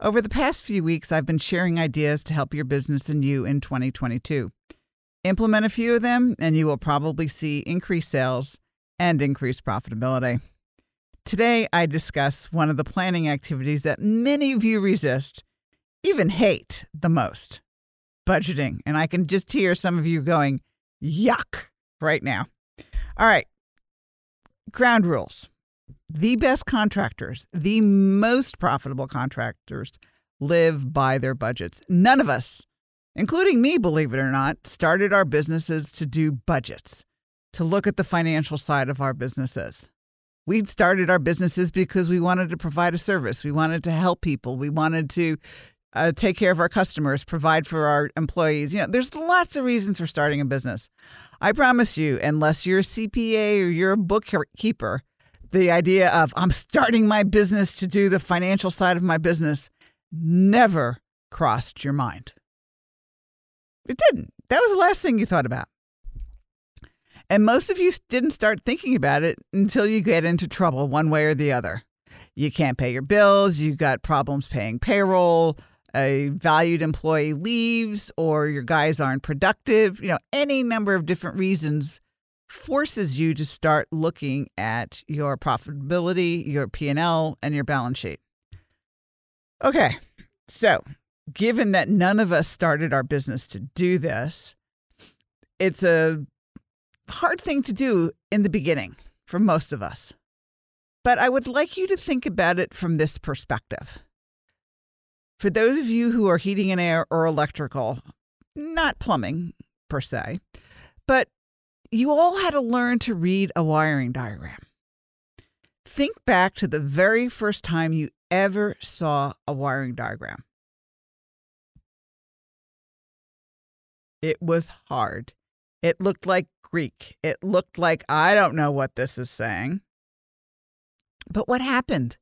Over the past few weeks, I've been sharing ideas to help your business and you in 2022. Implement a few of them, and you will probably see increased sales and increased profitability. Today, I discuss one of the planning activities that many of you resist, even hate the most budgeting. And I can just hear some of you going, yuck, right now. All right, ground rules the best contractors, the most profitable contractors, live by their budgets. None of us, including me, believe it or not, started our businesses to do budgets, to look at the financial side of our businesses. We started our businesses because we wanted to provide a service. We wanted to help people. We wanted to uh, take care of our customers, provide for our employees. You know, there's lots of reasons for starting a business. I promise you, unless you're a CPA or you're a bookkeeper, the idea of I'm starting my business to do the financial side of my business never crossed your mind. It didn't. That was the last thing you thought about. And most of you didn't start thinking about it until you get into trouble one way or the other. You can't pay your bills, you've got problems paying payroll, a valued employee leaves, or your guys aren't productive, you know, any number of different reasons forces you to start looking at your profitability, your P&L, and your balance sheet. Okay. So, given that none of us started our business to do this, it's a hard thing to do in the beginning for most of us. But I would like you to think about it from this perspective. For those of you who are heating and air or electrical, not plumbing per se, but you all had to learn to read a wiring diagram. Think back to the very first time you ever saw a wiring diagram. It was hard. It looked like Greek. It looked like I don't know what this is saying. But what happened?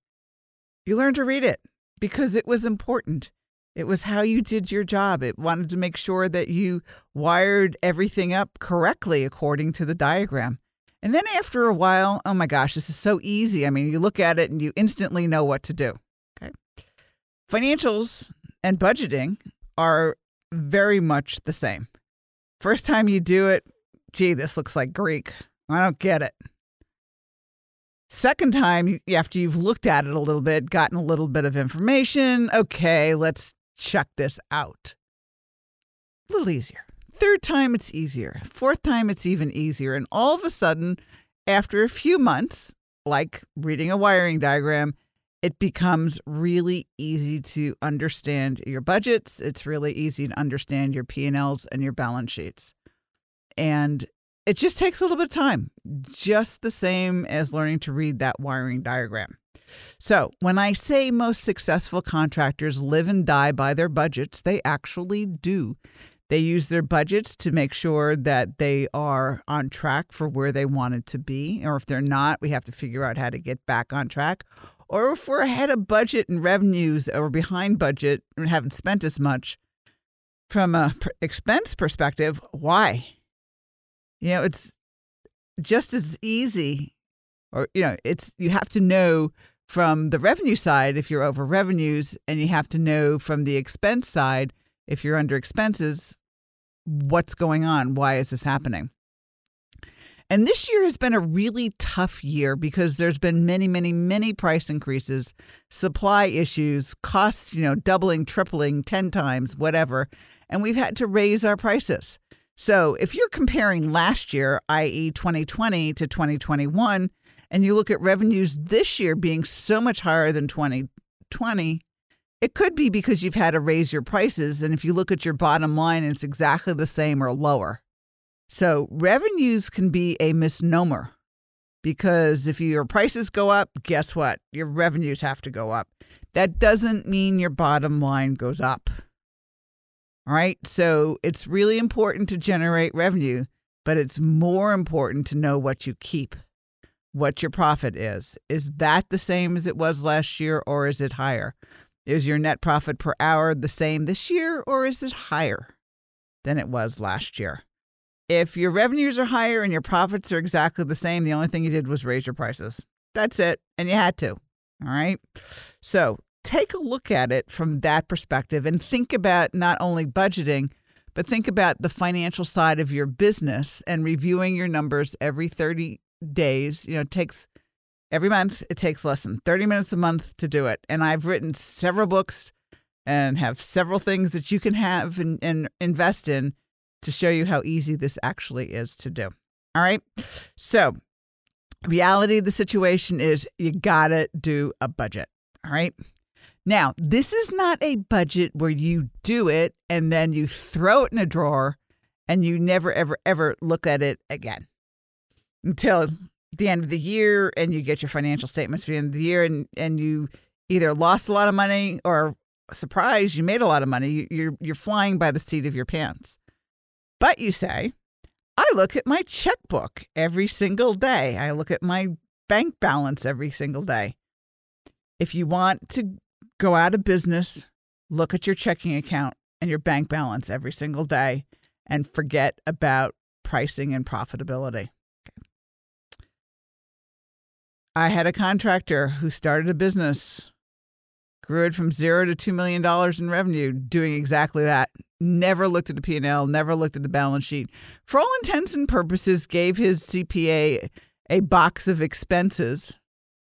You learned to read it because it was important. It was how you did your job. It wanted to make sure that you wired everything up correctly according to the diagram. And then after a while, oh my gosh, this is so easy. I mean, you look at it and you instantly know what to do. Okay. Financials and budgeting are very much the same. First time you do it, gee, this looks like Greek. I don't get it. Second time, after you've looked at it a little bit, gotten a little bit of information, okay, let's check this out. A little easier. Third time, it's easier. Fourth time, it's even easier. And all of a sudden, after a few months, like reading a wiring diagram, it becomes really easy to understand your budgets. It's really easy to understand your P&Ls and your balance sheets. And it just takes a little bit of time, just the same as learning to read that wiring diagram. So, when I say most successful contractors live and die by their budgets, they actually do. They use their budgets to make sure that they are on track for where they wanted to be. Or if they're not, we have to figure out how to get back on track. Or if we're ahead of budget and revenues or behind budget and haven't spent as much, from a expense perspective, why? You know, it's just as easy, or, you know, it's, you have to know from the revenue side if you're over revenues, and you have to know from the expense side if you're under expenses what's going on, why is this happening. And this year has been a really tough year because there's been many, many, many price increases, supply issues, costs, you know, doubling, tripling, 10 times, whatever. And we've had to raise our prices. So if you're comparing last year, i.e., 2020 to 2021, and you look at revenues this year being so much higher than 2020, it could be because you've had to raise your prices. And if you look at your bottom line, it's exactly the same or lower. So revenues can be a misnomer because if your prices go up, guess what? Your revenues have to go up. That doesn't mean your bottom line goes up. All right. So it's really important to generate revenue, but it's more important to know what you keep, what your profit is. Is that the same as it was last year or is it higher? Is your net profit per hour the same this year or is it higher than it was last year? If your revenues are higher and your profits are exactly the same, the only thing you did was raise your prices. That's it. And you had to. All right. So take a look at it from that perspective and think about not only budgeting, but think about the financial side of your business and reviewing your numbers every 30 days. You know, it takes every month, it takes less than 30 minutes a month to do it. And I've written several books and have several things that you can have and, and invest in to show you how easy this actually is to do. All right. So, reality of the situation is you got to do a budget. All right. Now, this is not a budget where you do it and then you throw it in a drawer and you never, ever, ever look at it again until the end of the year and you get your financial statements for the end of the year and, and you either lost a lot of money or surprise you made a lot of money. You're you're flying by the seat of your pants. But you say i look at my checkbook every single day. I look at my bank balance every single day. If you want to go out of business, look at your checking account and your bank balance every single day and forget about pricing and profitability. I had a contractor who started a business, grew it from zero to $2 million in revenue, doing exactly that. Never looked at the P&L, never looked at the balance sheet. For all intents and purposes, gave his CPA a box of expenses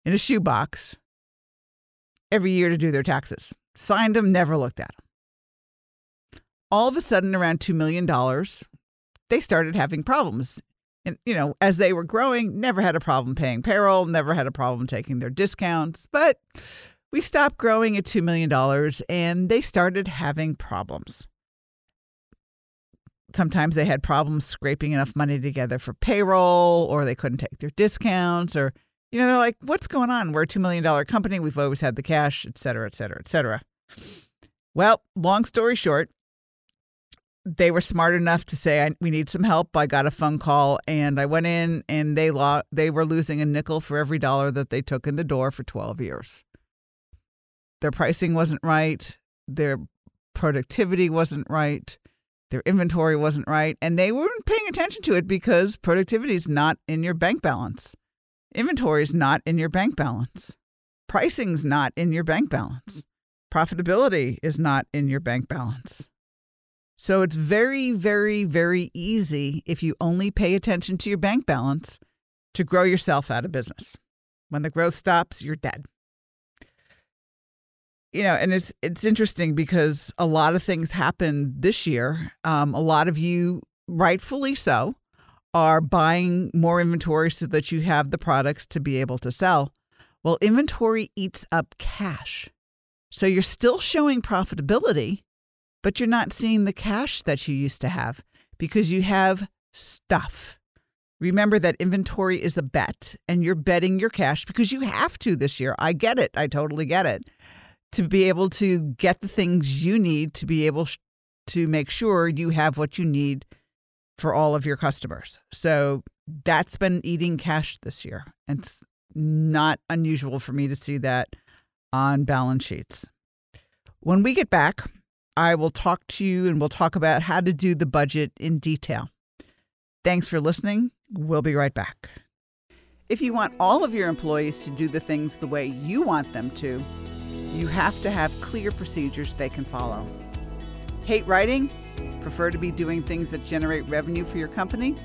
in a shoebox every year to do their taxes. Signed them, never looked at them. All of a sudden, around $2 million, they started having problems. And, you know, as they were growing, never had a problem paying payroll, never had a problem taking their discounts. But we stopped growing at $2 million and they started having problems. Sometimes they had problems scraping enough money together for payroll, or they couldn't take their discounts, or you know, they're like, what's going on? We're a $2 million company. We've always had the cash, et cetera, et cetera, et cetera. Well, long story short, they were smart enough to say, we need some help. I got a phone call and I went in and they, lo- they were losing a nickel for every dollar that they took in the door for 12 years. Their pricing wasn't right. Their productivity wasn't right. Their inventory wasn't right. And they weren't paying attention to it because productivity is not in your bank balance. Inventory is not in your bank balance. Pricing's not in your bank balance. Profitability is not in your bank balance. So it's very, very, very easy if you only pay attention to your bank balance to grow yourself out of business. When the growth stops, you're dead. You know, and it's it's interesting because a lot of things happened this year. Um, a lot of you, rightfully so, are buying more inventory so that you have the products to be able to sell. Well, inventory eats up cash. So you're still showing profitability, but you're not seeing the cash that you used to have because you have stuff. Remember that inventory is a bet and you're betting your cash because you have to this year. I get it. I totally get it. To be able to get the things you need to be able to make sure you have what you need for all of your customers. So that's been eating cash this year. It's not unusual for me to see that on balance sheets. When we get back, I will talk to you and we'll talk about how to do the budget in detail. Thanks for listening. We'll be right back. If you want all of your employees to do the things the way you want them to, you have to have clear procedures they can follow. Hate writing? Prefer to be doing things that generate revenue for your company?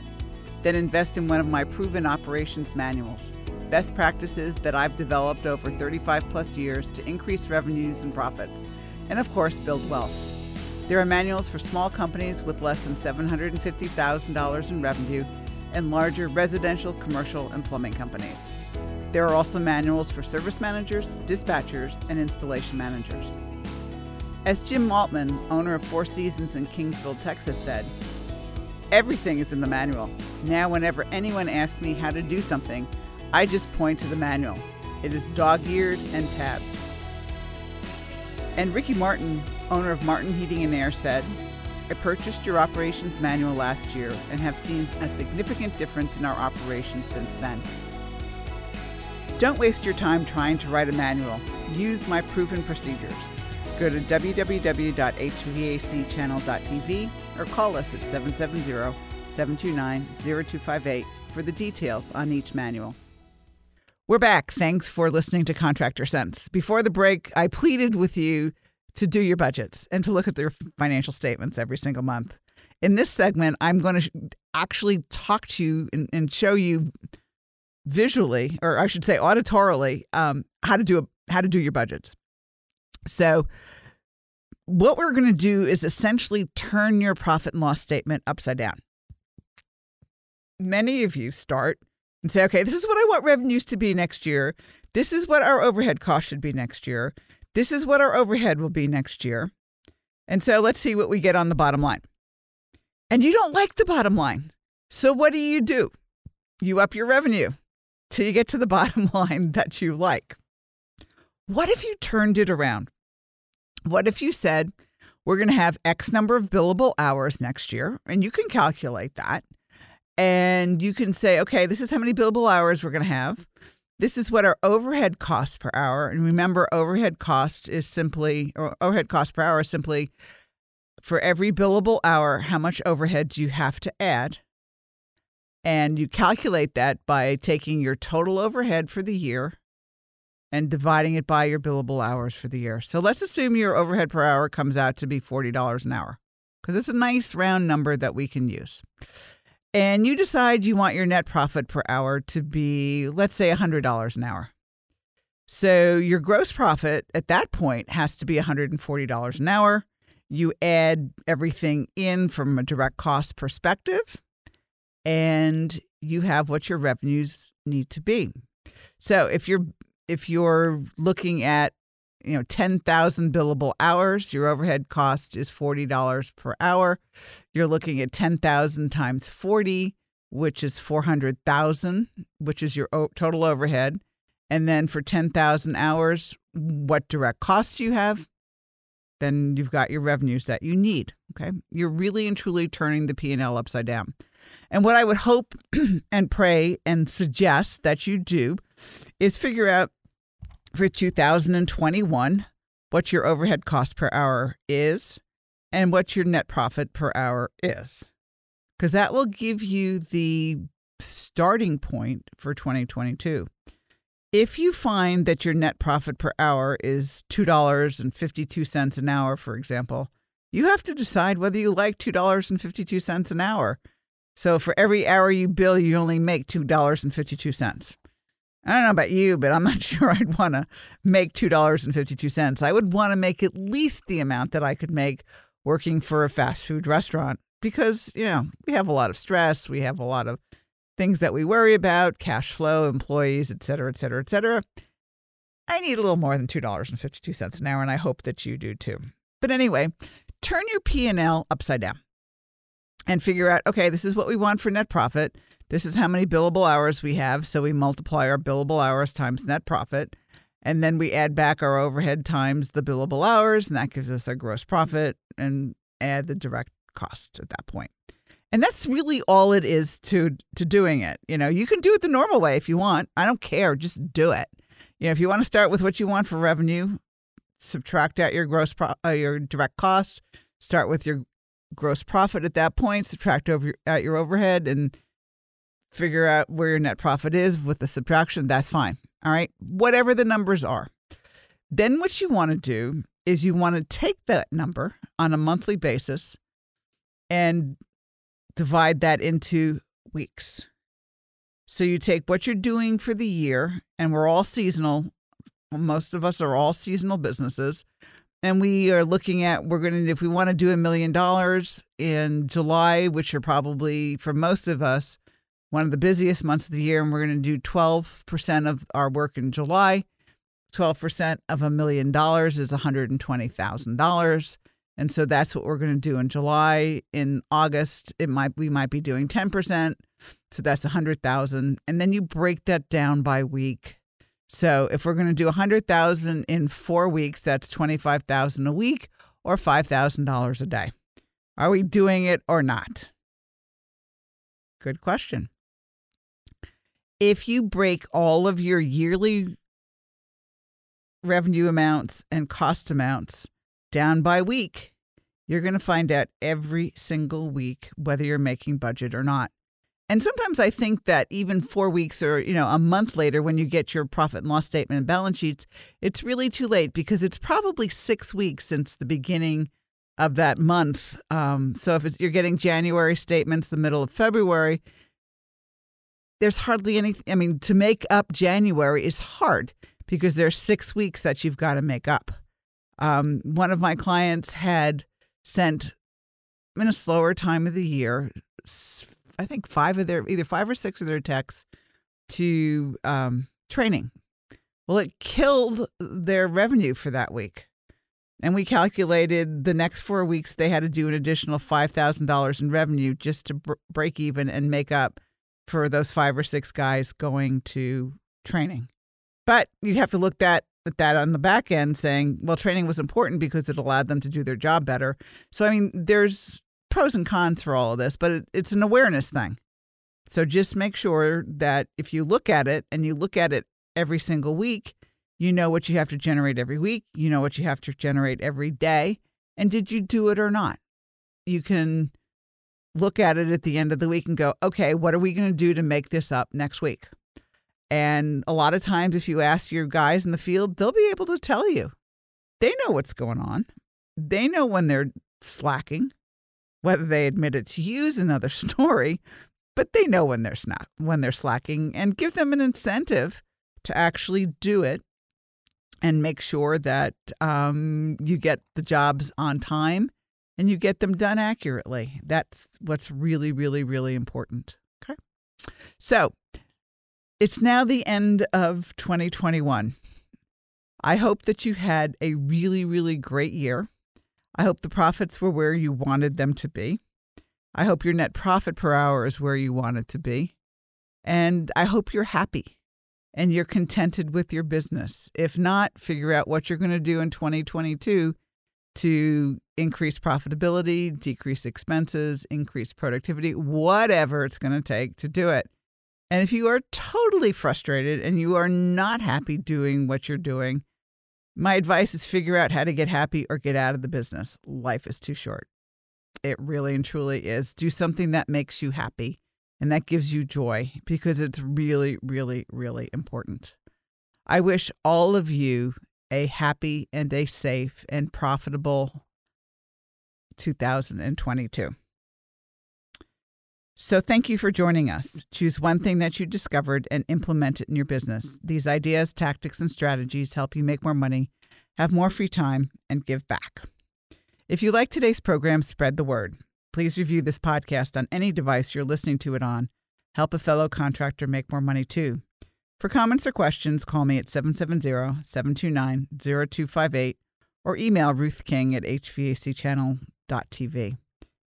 Then invest in one of my proven operations manuals. Best practices that I've developed over 35 plus years to increase revenues and profits, and of course, build wealth. There are manuals for small companies with less than $750,000 in revenue and larger residential, commercial, and plumbing companies. There are also manuals for service managers, dispatchers, and installation managers. As Jim Maltman, owner of Four Seasons in Kingsville, Texas, said, Everything is in the manual. Now, whenever anyone asks me how to do something, I just point to the manual. It is dog eared and tabbed. And Ricky Martin, owner of Martin Heating and Air, said, I purchased your operations manual last year and have seen a significant difference in our operations since then. Don't waste your time trying to write a manual. Use my proven procedures. Go to www.hvacchannel.tv or call us at 770 729 0258 for the details on each manual. We're back. Thanks for listening to Contractor Sense. Before the break, I pleaded with you to do your budgets and to look at their financial statements every single month. In this segment, I'm going to actually talk to you and, and show you visually, or I should say auditorily, um, how to do a, how to do your budgets. So, what we're going to do is essentially turn your profit and loss statement upside down. Many of you start and say, okay, this is what I want revenues to be next year. This is what our overhead cost should be next year. This is what our overhead will be next year. And so let's see what we get on the bottom line. And you don't like the bottom line. So what do you do? You up your revenue till you get to the bottom line that you like. What if you turned it around? What if you said, we're going to have X number of billable hours next year, and you can calculate that. And you can say, okay, this is how many billable hours we're going to have. This is what our overhead cost per hour. And remember, overhead cost is simply, or overhead cost per hour is simply for every billable hour, how much overhead do you have to add? And you calculate that by taking your total overhead for the year and dividing it by your billable hours for the year. So let's assume your overhead per hour comes out to be $40 an hour because it's a nice round number that we can use. And you decide you want your net profit per hour to be, let's say, $100 an hour. So your gross profit at that point has to be $140 an hour. You add everything in from a direct cost perspective, and you have what your revenues need to be. So if you're if you're looking at you know 10,000 billable hours, your overhead cost is $40 per hour. You're looking at 10,000 times 40, which is 400,000, which is your total overhead. And then for 10,000 hours, what direct costs you have? Then you've got your revenues that you need, okay? You're really and truly turning the P&L upside down. And what I would hope and pray and suggest that you do is figure out for 2021 what your overhead cost per hour is and what your net profit per hour is. Because that will give you the starting point for 2022. If you find that your net profit per hour is $2.52 an hour, for example, you have to decide whether you like $2.52 an hour. So for every hour you bill, you only make $2.52. I don't know about you, but I'm not sure I'd want to make $2.52. I would want to make at least the amount that I could make working for a fast food restaurant because, you know, we have a lot of stress, we have a lot of things that we worry about, cash flow, employees, et cetera, et cetera, et cetera. I need a little more than $2.52 an hour, and I hope that you do too. But anyway, turn your P&L upside down and figure out, okay, this is what we want for net profit. This is how many billable hours we have. So we multiply our billable hours times net profit. And then we add back our overhead times the billable hours, and that gives us our gross profit and add the direct cost at that point. And that's really all it is to to doing it. You know, you can do it the normal way if you want. I don't care, just do it. You know, if you want to start with what you want for revenue, subtract out your gross pro- uh, your direct costs, start with your gross profit at that point, subtract over out your overhead and figure out where your net profit is with the subtraction, that's fine. All right. Whatever the numbers are. Then what you want to do is you want to take that number on a monthly basis and divide that into weeks. So you take what you're doing for the year, and we're all seasonal. Most of us are all seasonal businesses. And we are looking at, we're going to, if we want to do a million dollars in July, which are probably for most of us, one of the busiest months of the year, and we're going to do 12% of our work in July. 12% of a million dollars is $120,000. And so that's what we're going to do in July. In August, it might we might be doing 10%. So that's 100,000 and then you break that down by week. So if we're going to do 100,000 in 4 weeks, that's 25,000 a week or $5,000 a day. Are we doing it or not? Good question. If you break all of your yearly revenue amounts and cost amounts down by week, you're going to find out every single week whether you're making budget or not. And sometimes I think that even four weeks or you know a month later, when you get your profit and loss statement and balance sheets, it's really too late because it's probably six weeks since the beginning of that month. Um, so if you're getting January statements, the middle of February, there's hardly anything. I mean, to make up January is hard because there's six weeks that you've got to make up. Um, one of my clients had sent in a slower time of the year I think five of their either five or six of their techs to um, training. Well, it killed their revenue for that week. And we calculated the next four weeks they had to do an additional $5,000 in revenue just to br- break even and make up for those five or six guys going to training. But you have to look at that on the back end saying, well, training was important because it allowed them to do their job better. So, I mean, there's pros and cons for all of this, but it, it's an awareness thing. So just make sure that if you look at it and you look at it every single week, you know what you have to generate every week, you know what you have to generate every day, and did you do it or not? You can look at it at the end of the week and go, okay, what are we going to do to make this up next week? And a lot of times, if you ask your guys in the field, they'll be able to tell you. They know what's going on. They know when they're slacking. Whether they admit it to you is another story, but they know when they're snack when they're slacking and give them an incentive to actually do it and make sure that um, you get the jobs on time and you get them done accurately. That's what's really, really, really important. Okay. So it's now the end of 2021. I hope that you had a really, really great year. I hope the profits were where you wanted them to be. I hope your net profit per hour is where you want it to be. And I hope you're happy and you're contented with your business. If not, figure out what you're going to do in 2022 to increase profitability, decrease expenses, increase productivity, whatever it's going to take to do it. And if you are totally frustrated and you are not happy doing what you're doing, my advice is figure out how to get happy or get out of the business. Life is too short. It really and truly is. Do something that makes you happy and that gives you joy because it's really, really, really important. I wish all of you a happy and a safe and profitable 2022. So, thank you for joining us. Choose one thing that you discovered and implement it in your business. These ideas, tactics, and strategies help you make more money, have more free time, and give back. If you like today's program, spread the word. Please review this podcast on any device you're listening to it on. Help a fellow contractor make more money too. For comments or questions, call me at 770 729 0258 or email Ruth King at hvacchannel.tv.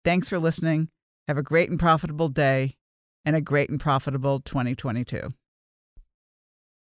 Thanks for listening have a great and profitable day and a great and profitable 2022.